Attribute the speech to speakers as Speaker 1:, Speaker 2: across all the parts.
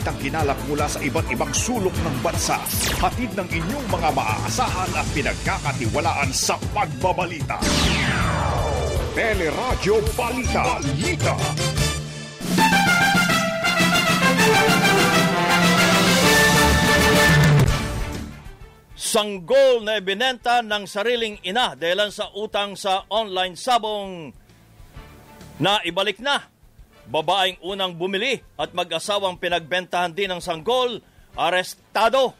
Speaker 1: balitang kinalak mula sa iba't ibang sulok ng bansa. Hatid ng inyong mga maaasahan at pinagkakatiwalaan sa pagbabalita. Teleradyo Balita. Balita.
Speaker 2: Sanggol na ibinenta ng sariling ina dahil sa utang sa online sabong na ibalik na. Babaeng unang bumili at mag-asawang pinagbentahan din ng sanggol, arestado.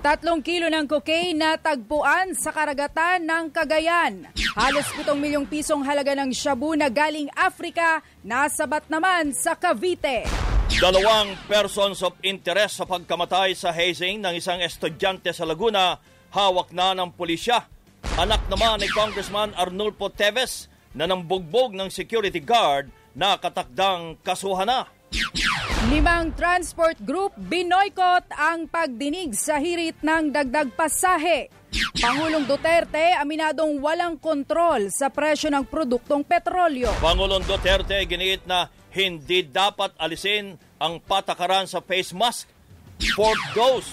Speaker 3: Tatlong kilo ng cocaine na tagpuan sa karagatan ng Cagayan. Halos 7 milyong pisong halaga ng shabu na galing Afrika, nasabat naman sa Cavite.
Speaker 2: Dalawang persons of interest sa pagkamatay sa hazing ng isang estudyante sa Laguna, hawak na ng pulisya. Anak naman ni Congressman Arnulfo Teves na nambugbog ng security guard na katakdang kasuhan na.
Speaker 3: Limang transport group binoykot ang pagdinig sa hirit ng dagdag pasahe. Pangulong Duterte aminadong walang kontrol sa presyo ng produktong petrolyo.
Speaker 2: Pangulong Duterte giniit na hindi dapat alisin ang patakaran sa face mask, fourth dose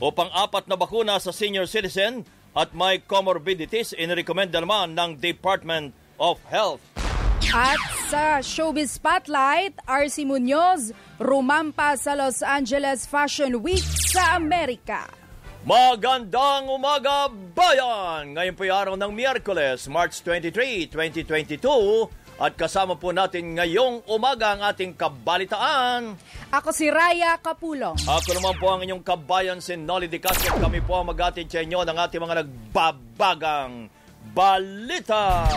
Speaker 2: o pang-apat na bakuna sa senior citizen at may comorbidities inirekomenda naman ng Department of Health.
Speaker 3: At sa Showbiz Spotlight, RC Munoz rumampa sa Los Angeles Fashion Week sa Amerika.
Speaker 2: Magandang umaga, bayan! Ngayon po araw ng Miyerkules, March 23, 2022 at kasama po natin ngayong umaga ang ating kabalitaan.
Speaker 3: Ako si Raya Kapulong.
Speaker 2: Ako naman po ang inyong kabayan si Nolly Di Castro. Kami po ang mag-atid sa inyo ng ating mga nagbabagang balita.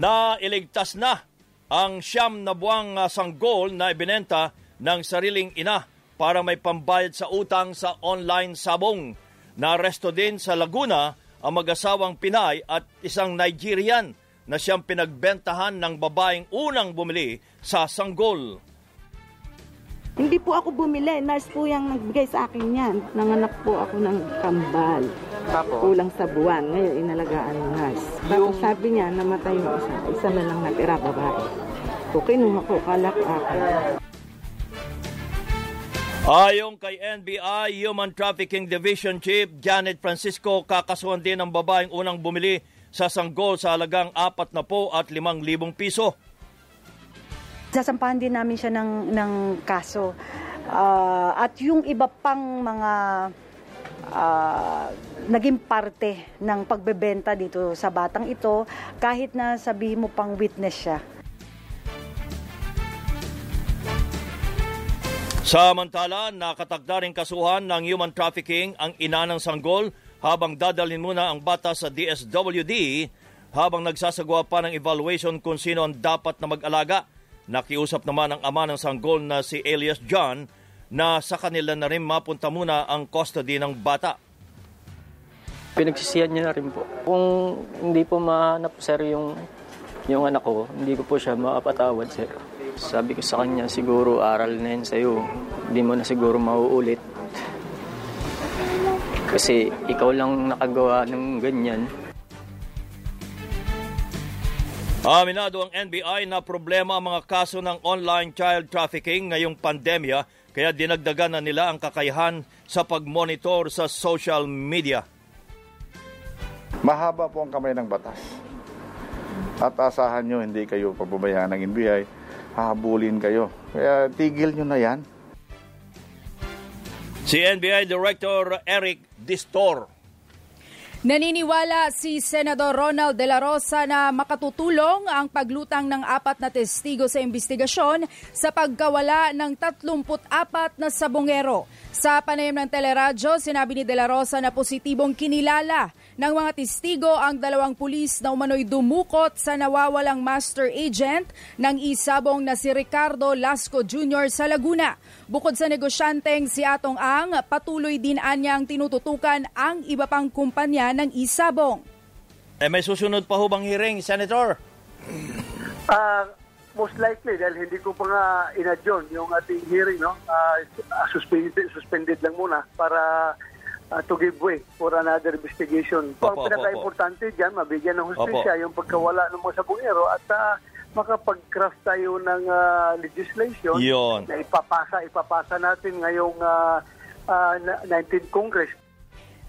Speaker 2: Na iligtas na ang siyam na buwang uh, sanggol na ibinenta ng sariling ina para may pambayad sa utang sa online sabong. Naresto din sa Laguna ang mag-asawang Pinay at isang Nigerian na siyang pinagbentahan ng babaeng unang bumili sa sanggol.
Speaker 4: Hindi po ako bumili. Nurse po yung nagbigay sa akin yan. Nanganak po ako ng kambal.
Speaker 5: Tapos?
Speaker 4: Kulang sa buwan. Ngayon, inalagaan ng nurse. Tapos sabi niya, namatay yung isa. Isa na lang natira, babae. So, kinuha ko, kalak ako.
Speaker 2: Ayon kay NBI Human Trafficking Division Chief Janet Francisco, kakasuhan din ang babaeng unang bumili sa sanggol sa halagang 4 na po at 5,000 piso.
Speaker 6: Sasampahan din namin siya ng, ng kaso. Ah, at yung iba pang mga ah, naging parte ng pagbebenta dito sa batang ito, kahit na sabihin mo pang witness siya.
Speaker 2: Samantala, nakatagda rin kasuhan ng human trafficking ang ina ng sanggol habang dadalhin muna ang bata sa DSWD habang nagsasagawa pa ng evaluation kung sino ang dapat na mag-alaga. Nakiusap naman ang ama ng sanggol na si Elias John na sa kanila na rin mapunta muna ang custody ng bata.
Speaker 5: Pinagsisihan niya na rin po. Kung hindi po mahanap, sir, yung, yung anak ko, hindi ko po siya makapatawad, sir. Sabi ko sa kanya, siguro aral na yun sa'yo. Hindi mo na siguro mauulit. Kasi ikaw lang nakagawa ng ganyan.
Speaker 2: Aminado ang NBI na problema ang mga kaso ng online child trafficking ngayong pandemya kaya dinagdagan na nila ang kakayahan sa pagmonitor sa social media.
Speaker 7: Mahaba po ang kamay ng batas. At asahan nyo, hindi kayo pababayaan ng NBI, hahabulin kayo. Kaya tigil nyo na yan.
Speaker 2: Si NBI Director Eric Distor
Speaker 3: Naniniwala si Senador Ronald De La Rosa na makatutulong ang paglutang ng apat na testigo sa investigasyon sa pagkawala ng 34 na sabongero. Sa panayam ng teleradyo, sinabi ni De La Rosa na positibong kinilala ng mga testigo ang dalawang pulis na umano'y dumukot sa nawawalang master agent ng isabong na si Ricardo Lasco Jr. sa Laguna. Bukod sa negosyanteng si Atong Ang, patuloy din anyang tinututukan ang iba pang kumpanya ng isabong.
Speaker 2: Eh, may susunod pa hubang hearing, Senator?
Speaker 8: Ah, most likely dahil hindi ko pa nga inadyon yung ating hearing no. Ah, suspended suspended lang muna para uh, to give way for another investigation.
Speaker 2: Opo, opo,
Speaker 8: ang pinaka-importante dyan, mabigyan ng hustisya yung pagkawala ng mga sabungero at uh, makapag-craft tayo ng uh, legislation
Speaker 2: Yun.
Speaker 8: na ipapasa, ipapasa natin ngayong uh, uh, 19th Congress.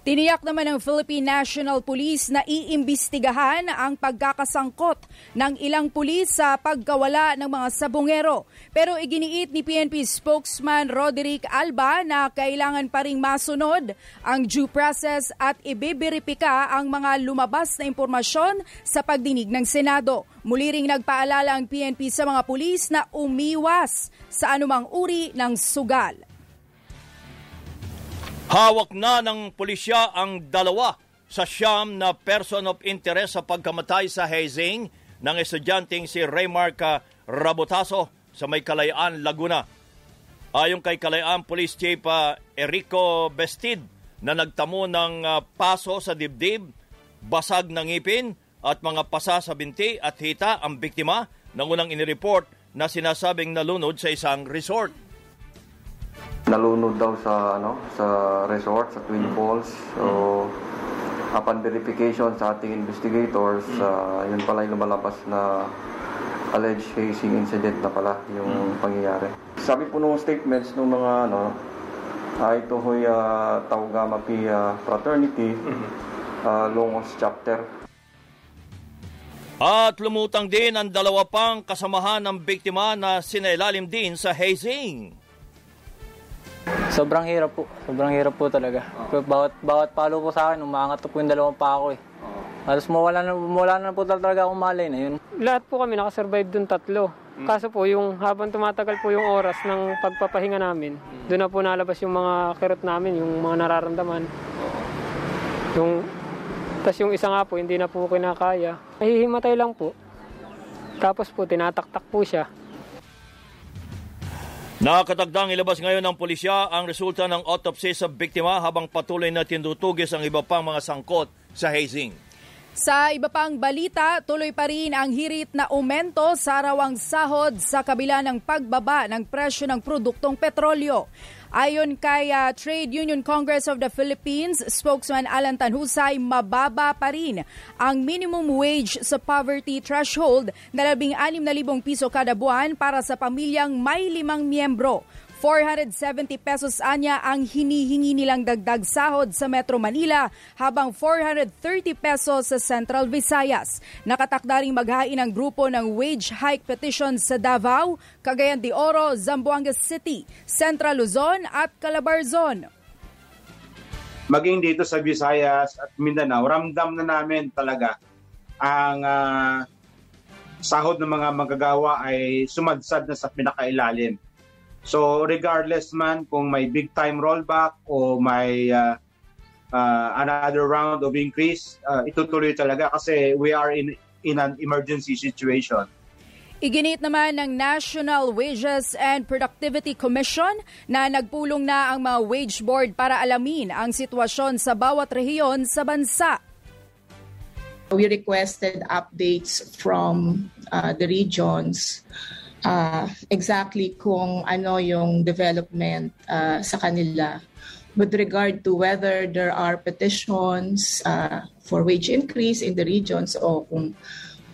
Speaker 3: Tiniyak naman ng Philippine National Police na iimbestigahan ang pagkakasangkot ng ilang pulis sa pagkawala ng mga sabongero. Pero iginiit ni PNP spokesman Roderick Alba na kailangan pa ring masunod ang due process at ibeberipika ang mga lumabas na impormasyon sa pagdinig ng Senado. Muli ring nagpaalala ang PNP sa mga pulis na umiwas sa anumang uri ng sugal.
Speaker 2: Hawak na ng pulisya ang dalawa sa siyam na person of interest sa pagkamatay sa hazing ng estudyanteng si Raymark Rabotaso sa may Kalayaan, Laguna. Ayon kay Kalayaan Police Chief uh, Erico Bestid na nagtamo ng uh, paso sa dibdib, basag ng ngipin at mga pasa sa binti at hita ang biktima ng unang inireport na sinasabing nalunod sa isang resort.
Speaker 9: Nalunod daw sa ano sa resort sa Twin Falls. So upon verification sa ating investigators, uh, yun pala yung lumalabas na alleged hazing incident na pala yung pangyayari. Sabi po nung statements ng mga ano, ah, ito ho'y uh, Tau Gamma Pi ah, Fraternity, uh, Longos Chapter.
Speaker 2: At lumutang din ang dalawa pang kasamahan ng biktima na sinailalim din sa hazing.
Speaker 5: Sobrang hirap po. Sobrang hirap po talaga. Bawat, bawat palo po sa akin, umangat po yung dalawang pa ako eh. Halos mawala na, mawala na po talaga akong malay na yun.
Speaker 10: Lahat po kami nakasurvive dun tatlo. Kaso po, yung habang tumatagal po yung oras ng pagpapahinga namin, doon na po nalabas yung mga kirot namin, yung mga nararamdaman. Yung, tas yung isa nga po, hindi na po kinakaya. Nahihimatay lang po. Tapos po, tinataktak po siya.
Speaker 2: Nakatagdang ilabas ngayon ng pulisya ang resulta ng autopsy sa biktima habang patuloy na tindutugis ang iba pang mga sangkot sa hazing.
Speaker 3: Sa iba pang balita, tuloy pa rin ang hirit na aumento sa arawang sahod sa kabila ng pagbaba ng presyo ng produktong petrolyo. Ayon kay uh, Trade Union Congress of the Philippines, spokesman Alan Tanhusay, mababa pa rin ang minimum wage sa poverty threshold na 16,000 piso kada buwan para sa pamilyang may limang miyembro. 470 pesos anya ang hinihingi nilang dagdag sahod sa Metro Manila habang 430 pesos sa Central Visayas. Nakatakda ring maghain ang grupo ng wage hike petition sa Davao, Cagayan de Oro, Zamboanga City, Central Luzon at Calabarzon.
Speaker 11: Maging dito sa Visayas at Mindanao, ramdam na namin talaga ang ah, sahod ng mga magagawa ay sumadsad na sa pinakailalim. So regardless man kung may big time rollback o may uh, uh, another round of increase, uh, itutuloy talaga kasi we are in in an emergency situation.
Speaker 3: Iginit naman ng National Wages and Productivity Commission na nagpulong na ang mga wage board para alamin ang sitwasyon sa bawat rehiyon sa bansa.
Speaker 12: We requested updates from uh, the regions uh, exactly kung ano yung development uh, sa kanila with regard to whether there are petitions uh, for wage increase in the regions o kung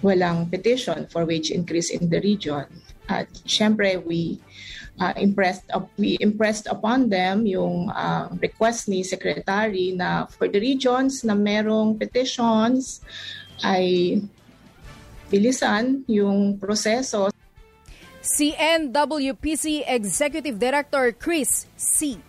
Speaker 12: walang petition for wage increase in the region. At syempre, we uh, impressed up, we impressed upon them yung uh, request ni secretary na for the regions na merong petitions ay bilisan yung proseso
Speaker 3: Si NWPC Executive Director Chris C.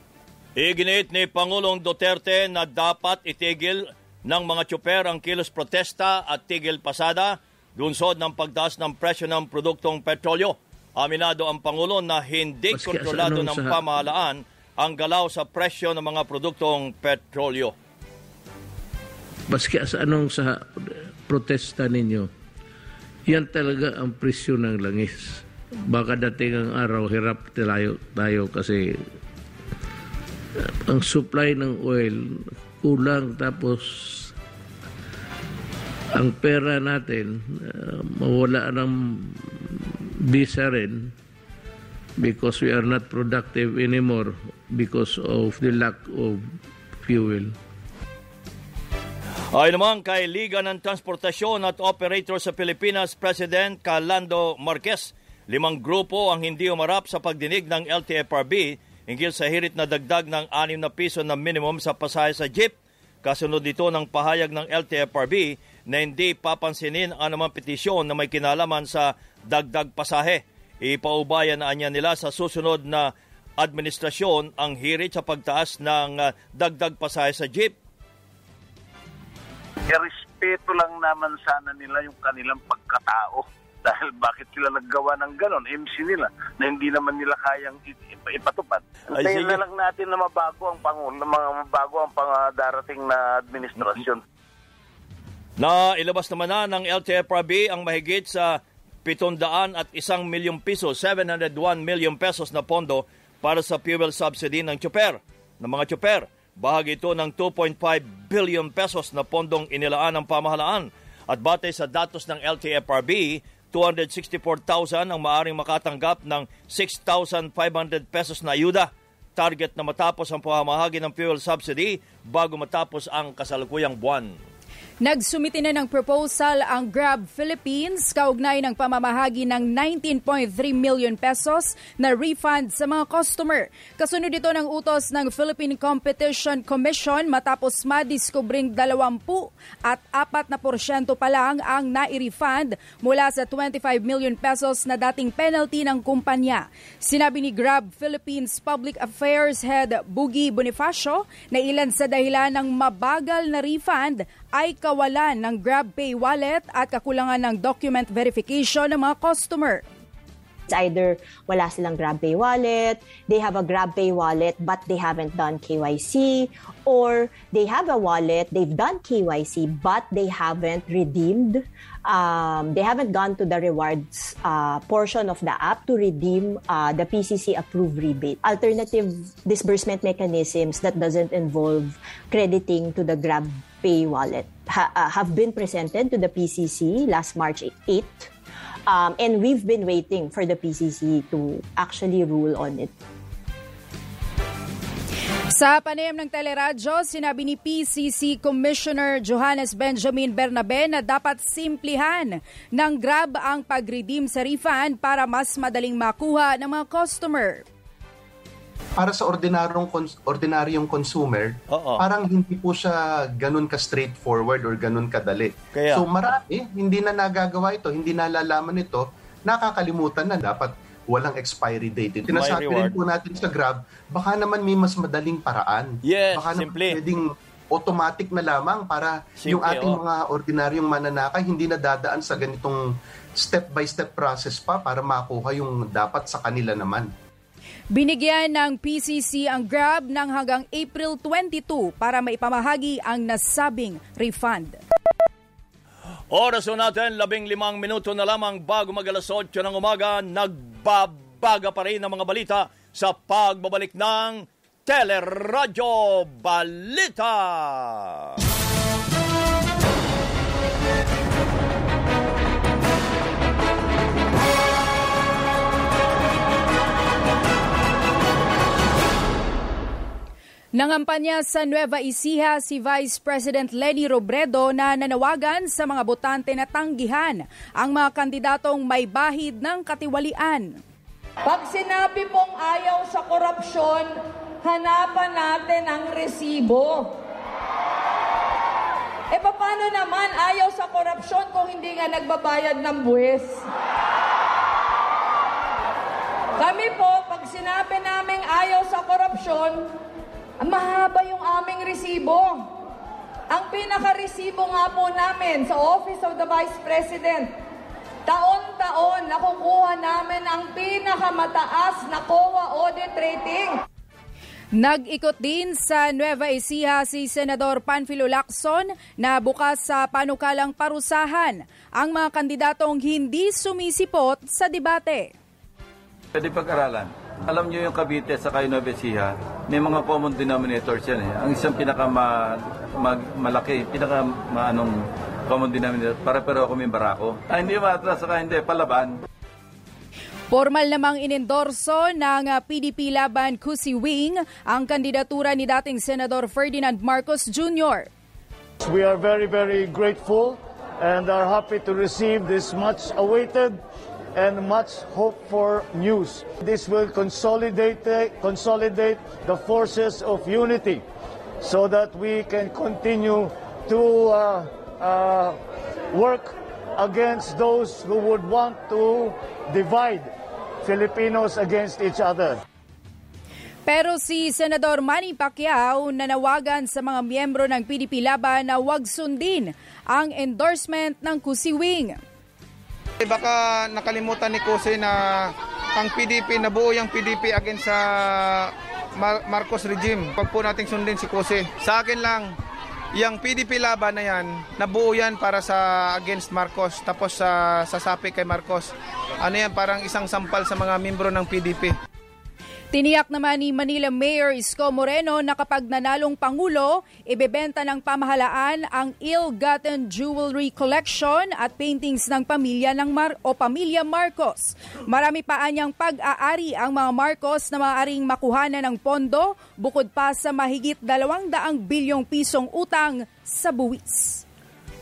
Speaker 2: Iginit ni Pangulong Duterte na dapat itigil ng mga tsuper ang kilos protesta at tigil pasada lunsod ng pagtaas ng presyo ng produktong petrolyo. Aminado ang Pangulo na hindi
Speaker 13: Maski
Speaker 2: kontrolado ng
Speaker 13: sa-
Speaker 2: pamahalaan ang galaw sa presyo ng mga produktong petrolyo.
Speaker 13: Maski sa anong sa protesta ninyo, yan talaga ang presyo ng langis. Baka dating ang araw, hirap tayo, tayo kasi uh, ang supply ng oil kulang tapos ang pera natin uh, mawala ng visa rin because we are not productive anymore because of the lack of fuel.
Speaker 2: Ay naman kay Liga ng Transportasyon at Operator sa Pilipinas President Calando Marquez, limang grupo ang hindi umarap sa pagdinig ng LTFRB hinggil sa hirit na dagdag ng 6 na piso na minimum sa pasahe sa jeep. Kasunod dito ng pahayag ng LTFRB na hindi papansinin ang anumang petisyon na may kinalaman sa dagdag pasahe. Ipaubayan na anya nila sa susunod na administrasyon ang hirit sa pagtaas ng uh, dagdag pasahe sa jeep
Speaker 14: irespeto lang naman sana nila yung kanilang pagkatao. Dahil bakit sila naggawa ng ganon? MC nila na hindi naman nila kayang ipatupad. Hintayin na lang natin na mabago ang pangulo, mga mabago ang pang darating na administrasyon.
Speaker 2: Na ilabas naman na ng LTFRB ang mahigit sa 700 at isang milyong piso, 701 million pesos na pondo para sa fuel subsidy ng tsuper, ng mga tsuper. Bahagi ito ng 2.5 billion pesos na pondong inilaan ng pamahalaan. At batay sa datos ng LTFRB, 264,000 ang maaring makatanggap ng 6,500 pesos na ayuda. Target na matapos ang pamahagi ng fuel subsidy bago matapos ang kasalukuyang buwan.
Speaker 3: Nagsumiti na ng proposal ang Grab Philippines kaugnay ng pamamahagi ng 19.3 million pesos na refund sa mga customer. Kasunod ito ng utos ng Philippine Competition Commission matapos madiskubring 20 at 4 na porsyento pa lang ang nai-refund mula sa 25 million pesos na dating penalty ng kumpanya. Sinabi ni Grab Philippines Public Affairs Head Bugi Bonifacio na ilan sa dahilan ng mabagal na refund ay kawalan ng GrabPay wallet at kakulangan ng document verification ng mga customer.
Speaker 15: It's either wala silang GrabPay wallet, they have a GrabPay wallet but they haven't done KYC, or they have a wallet, they've done KYC but they haven't redeemed, um, they haven't gone to the rewards uh, portion of the app to redeem uh, the PCC approved rebate. Alternative disbursement mechanisms that doesn't involve crediting to the GrabPay wallet ha- uh, have been presented to the PCC last March 8. Um, and we've been waiting for the PCC to actually rule on it.
Speaker 3: Sa panayam ng teleradyo, sinabi ni PCC Commissioner Johannes Benjamin Bernabe na dapat simplihan ng Grab ang pag-redeem sa refund para mas madaling makuha ng mga customer.
Speaker 16: Para sa ordinaryong cons- ordinaryong consumer,
Speaker 2: Oo.
Speaker 16: parang hindi po siya ganun ka straightforward or ganun kadali.
Speaker 2: Kaya-
Speaker 16: So marami hindi na nagagawa ito, hindi nalalaman ito, nakakalimutan na dapat walang expiry date. Tinasabi rin po natin sa Grab, baka naman may mas madaling paraan.
Speaker 2: Yes,
Speaker 16: baka naman
Speaker 2: simple.
Speaker 16: pwedeng automatic na lamang para yung
Speaker 2: Simple,
Speaker 16: ating
Speaker 2: oh.
Speaker 16: mga ordinaryong mananakay hindi na dadaan sa ganitong step-by-step process pa para makuha yung dapat sa kanila naman.
Speaker 3: Binigyan ng PCC ang Grab ng hanggang April 22 para maipamahagi ang nasabing refund.
Speaker 2: Oras na natin, labing limang minuto na lamang bago mag alas 8 ng umaga, nagbabaga pa rin ang mga balita sa pagbabalik ng Teleradyo Balita.
Speaker 3: Nangampanya sa Nueva Ecija si Vice President Lenny Robredo na nanawagan sa mga botante na tanggihan ang mga kandidatong may bahid ng katiwalian.
Speaker 17: Pag sinabi pong ayaw sa korupsyon, hanapan natin ang resibo. E paano naman ayaw sa korupsyon kung hindi nga nagbabayad ng buwis? Kami po, pag sinabi naming ayaw sa korupsyon, mahaba yung aming resibo. Ang pinaka-resibo nga po namin sa Office of the Vice President, taon-taon nakukuha namin ang pinakamataas na COA audit rating.
Speaker 3: Nag-ikot din sa Nueva Ecija si Senador Panfilo Lacson na bukas sa panukalang parusahan ang mga kandidatong hindi sumisipot sa debate.
Speaker 18: Pwede pag-aralan. Alam niyo yung Cavite sa Nueva Ecija, may mga common denominators yan eh. Ang isang pinaka ma, mag, malaki, pinaka maanong common denominator, para pero ako may barako. Ay, hindi maatras saka hindi, palaban.
Speaker 3: Formal namang inendorso ng PDP laban Kusi Wing ang kandidatura ni dating Senador Ferdinand Marcos Jr.
Speaker 19: We are very, very grateful and are happy to receive this much awaited and much hoped for news. This will consolidate, consolidate the forces of unity so that we can continue to uh, uh, work against those who would want to divide Filipinos against each other.
Speaker 3: Pero si Senador Manny Pacquiao nanawagan sa mga miyembro ng PDP Laban na huwag sundin ang endorsement ng Kusiwing.
Speaker 20: Baka nakalimutan ni Kusi na ang PDP, nabuo yung PDP against sa Mar- Marcos regime. Pag po nating sundin si Kusi. Sa akin lang, yung PDP laban na yan, nabuo yan para sa against Marcos, tapos sa sasapi kay Marcos. Ano yan, parang isang sampal sa mga membro ng PDP.
Speaker 3: Tiniyak naman ni Manila Mayor Isko Moreno na kapag nanalong Pangulo, ibebenta ng pamahalaan ang ill-gotten jewelry collection at paintings ng pamilya ng Mar o pamilya Marcos. Marami pa anyang pag-aari ang mga Marcos na maaaring makuhanan ng pondo bukod pa sa mahigit 200 bilyong pisong utang sa buwis.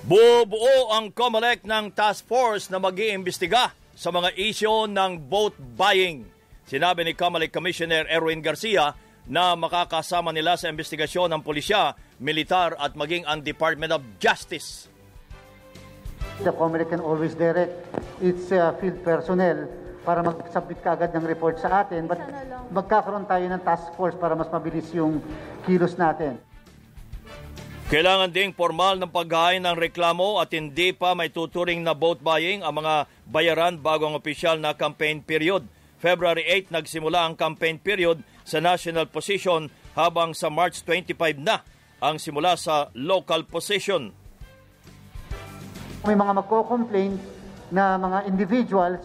Speaker 2: Bubuo ang COMELEC ng task force na mag-iimbestiga sa mga isyo ng vote buying. Sinabi ni Kamalik Commissioner Erwin Garcia na makakasama nila sa investigasyon ng pulisya, militar at maging ang Department of Justice.
Speaker 21: The Comelec can always direct its uh, field personnel para mag-submit kaagad ng report sa atin. But magkakaroon tayo ng task force para mas mabilis yung kilos natin.
Speaker 2: Kailangan ding formal ng paghahain ng reklamo at hindi pa may tuturing na vote buying ang mga bayaran bago ang opisyal na campaign period. February 8 nagsimula ang campaign period sa national position habang sa March 25 na ang simula sa local position.
Speaker 21: May mga magko-complain na mga individuals,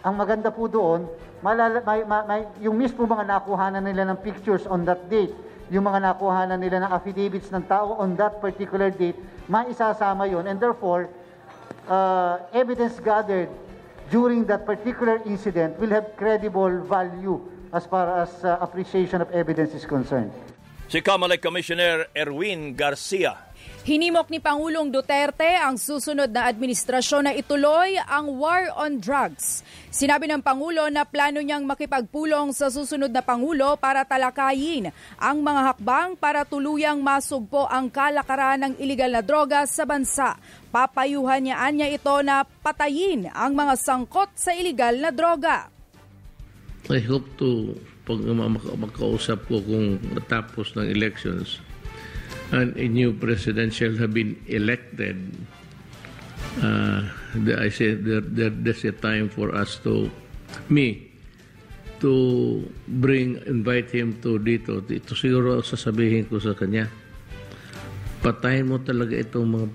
Speaker 21: ang maganda po doon, malala, may, may, yung mismo mga nakuhanan nila ng pictures on that date, yung mga nakuhanan nila ng affidavits ng tao on that particular date, maisasama yon and therefore, uh, evidence gathered during that particular incident will have credible value as far as uh, appreciation of evidence is concerned.
Speaker 2: Si Kamalay Commissioner Erwin Garcia.
Speaker 3: Hinimok ni Pangulong Duterte ang susunod na administrasyon na ituloy ang war on drugs. Sinabi ng Pangulo na plano niyang makipagpulong sa susunod na Pangulo para talakayin ang mga hakbang para tuluyang masugpo ang kalakaran ng iligal na droga sa bansa. Papayuhan niya anya ito na patayin ang mga sangkot sa iligal na droga.
Speaker 13: I hope to pag makausap ko kung matapos ng elections and a new president shall have been elected, uh, I say there, there, there's a time for us to, me, to bring, invite him to dito. Ito siguro sasabihin ko sa kanya. Patayin mo talaga itong mga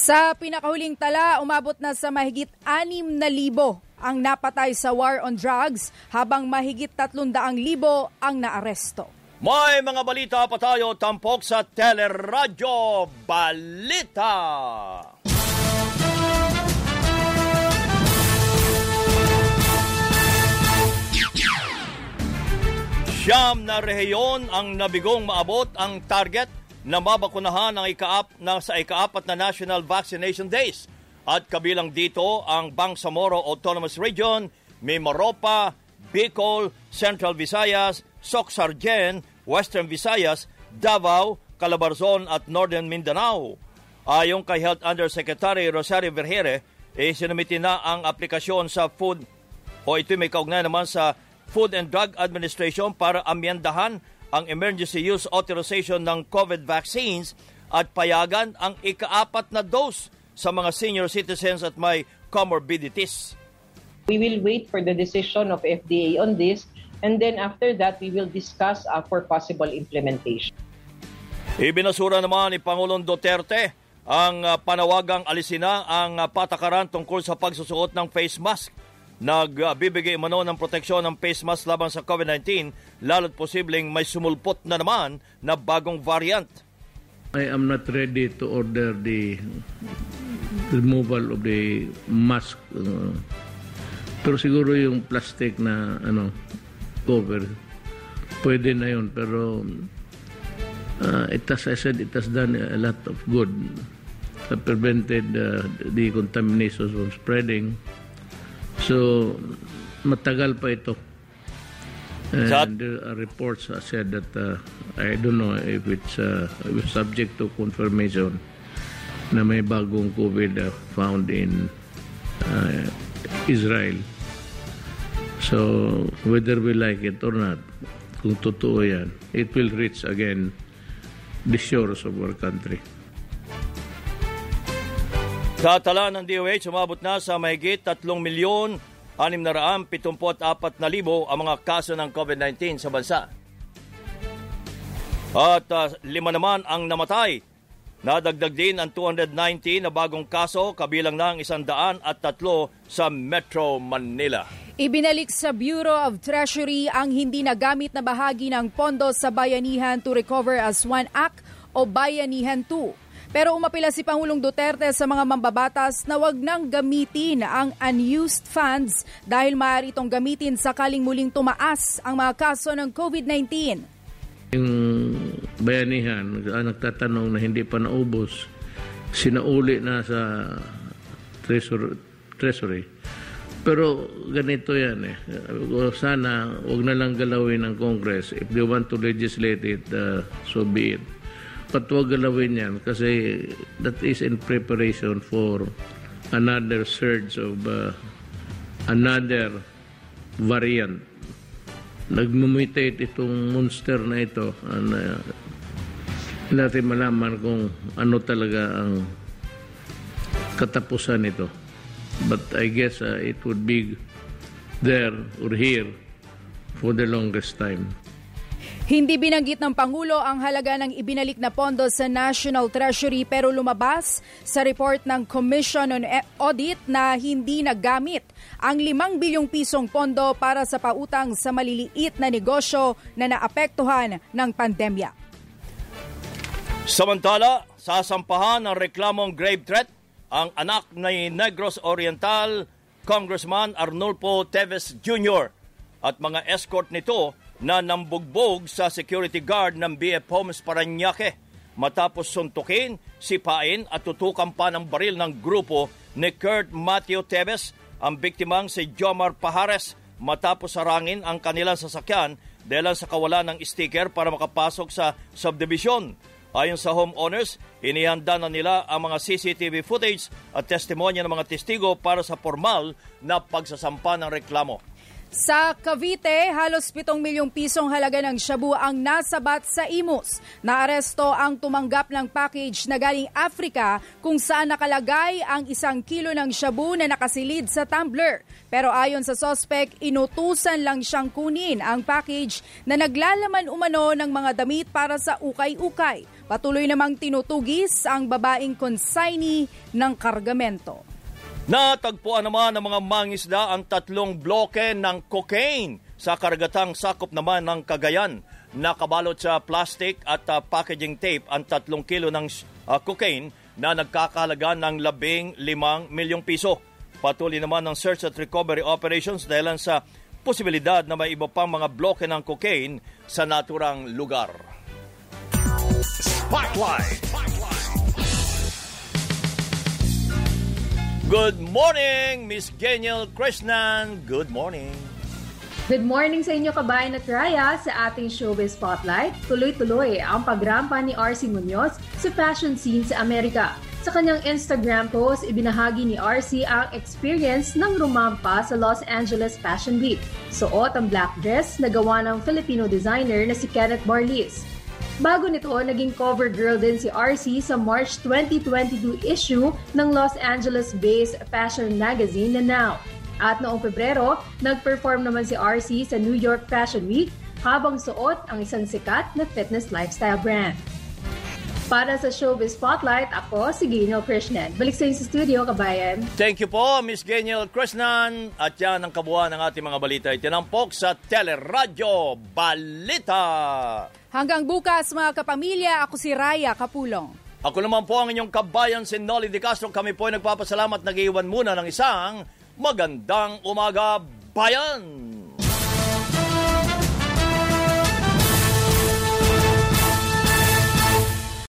Speaker 3: sa pinakahuling tala, umabot na sa mahigit 6,000 ang napatay sa war on drugs habang mahigit 300,000 ang naaresto.
Speaker 2: May mga balita pa tayo tampok sa Teleradyo Balita. Siyam na rehiyon ang nabigong maabot ang target na mabakunahan ng ikaap, na sa ikaapat na National Vaccination Days. At kabilang dito ang Bangsamoro Autonomous Region, Mimaropa, Bicol, Central Visayas, Socsargen, Western Visayas, Davao, Calabarzon at Northern Mindanao. Ayon kay Health Undersecretary Rosario Vergere, eh, na ang aplikasyon sa food o ito may kaugnay naman sa Food and Drug Administration para amyendahan ang emergency use authorization ng COVID vaccines at payagan ang ikaapat na dose sa mga senior citizens at may comorbidities.
Speaker 22: We will wait for the decision of FDA on this and then after that we will discuss uh, for possible implementation.
Speaker 2: Ibinasura naman ni Pangulong Duterte ang uh, panawagang alisina ang uh, patakaran tungkol sa pagsusuot ng face mask nagbibigay uh, mano ng proteksyon ng face mask laban sa COVID-19 lalo't posibleng may sumulpot na naman na bagong variant.
Speaker 13: I am not ready to order the removal of the mask uh, Pero siguro yung plastic na ano cover, pwede na yun. Pero uh, it has, I said, it has done a lot of good. It prevented uh, the contamination from spreading. So, matagal pa ito. And there are reports said that uh, I don't know if it's uh, subject to confirmation na may bagong COVID uh, found in uh, Israel. So, whether we like it or not, kung totoo yan, it will reach again the shores of our country.
Speaker 2: Sa tala ng DOH, umabot na sa mahigit 3 milyon 674 na libo ang mga kaso ng COVID-19 sa bansa. At uh, lima naman ang namatay. Nadagdag din ang 290 na bagong kaso kabilang ng isandaan at tatlo sa Metro Manila.
Speaker 3: Ibinalik sa Bureau of Treasury ang hindi nagamit na bahagi ng pondo sa Bayanihan to Recover as One Act o Bayanihan 2. Pero umapila si Pangulong Duterte sa mga mambabatas na wag nang gamitin ang unused funds dahil maaari itong gamitin sakaling muling tumaas ang mga kaso ng COVID-19.
Speaker 13: Yung bayanihan, nagtatanong na hindi pa naubos, sinauli na sa treasury. Pero ganito yan eh. Sana wag na lang galawin ng Congress. If they want to legislate it, uh, so be it patwag galawin yan kasi that is in preparation for another surge of uh, another variant. Nagmumitate itong monster na ito. And, uh, natin malaman kung ano talaga ang katapusan nito. But I guess uh, it would be there or here for the longest time.
Speaker 3: Hindi binanggit ng Pangulo ang halaga ng ibinalik na pondo sa National Treasury pero lumabas sa report ng Commission on Audit na hindi nagamit ang 5 bilyong pisong pondo para sa pautang sa maliliit na negosyo na naapektuhan ng pandemya.
Speaker 2: Samantala, sasampahan ng reklamong grave threat ang anak ni Negros Oriental Congressman Arnulfo Teves Jr. at mga escort nito na nambugbog sa security guard ng BF Homes Paranaque matapos suntukin, sipain at tutukan pa ng baril ng grupo ni Kurt Matthew Tevez ang biktimang si Jomar Pahares matapos sarangin ang kanilang sasakyan dahil sa kawalan ng sticker para makapasok sa subdivision. Ayon sa homeowners, inihanda na nila ang mga CCTV footage at testimonya ng mga testigo para sa formal na pagsasampa ng reklamo.
Speaker 3: Sa Cavite, halos 7 milyong pisong halaga ng shabu ang nasabat sa Imus. Naaresto ang tumanggap ng package na galing Africa kung saan nakalagay ang isang kilo ng shabu na nakasilid sa tumbler. Pero ayon sa sospek, inutusan lang siyang kunin ang package na naglalaman umano ng mga damit para sa ukay-ukay. Patuloy namang tinutugis ang babaeng consignee ng kargamento.
Speaker 2: Natagpuan naman ng mga mangisda ang tatlong bloke ng cocaine sa karagatang sakop naman ng Cagayan. Nakabalot sa plastic at uh, packaging tape ang tatlong kilo ng uh, cocaine na nagkakahalaga ng labing limang milyong piso. Patuloy naman ang search at recovery operations dahil sa posibilidad na may iba pang mga bloke ng cocaine sa naturang lugar. Spotlight! Good morning, Miss Geniel Krishnan. Good morning.
Speaker 23: Good morning sa inyo kabayan at Raya sa ating showbiz spotlight. Tuloy-tuloy ang pagrampa ni RC Munoz sa fashion scene sa Amerika. Sa kanyang Instagram post, ibinahagi ni RC ang experience ng rumampa sa Los Angeles Fashion Week. Suot ang black dress na gawa ng Filipino designer na si Kenneth Barlis. Bago nito, naging cover girl din si RC sa March 2022 issue ng Los Angeles-based fashion magazine na Now. At noong Pebrero, nag-perform naman si RC sa New York Fashion Week habang suot ang isang sikat na fitness lifestyle brand. Para sa Showbiz Spotlight, ako si Geniel Krishnan. Balik sa sa studio, kabayan.
Speaker 2: Thank you po, Miss Geniel Krishnan. At yan ang kabuuan ng ating mga balita. Itinampok sa Teleradyo Balita.
Speaker 3: Hanggang bukas, mga kapamilya, ako si Raya Kapulong.
Speaker 2: Ako naman po ang inyong kabayan si Nolly De Castro. Kami po ay nagpapasalamat nag-iwan muna ng isang Magandang umaga, bayan!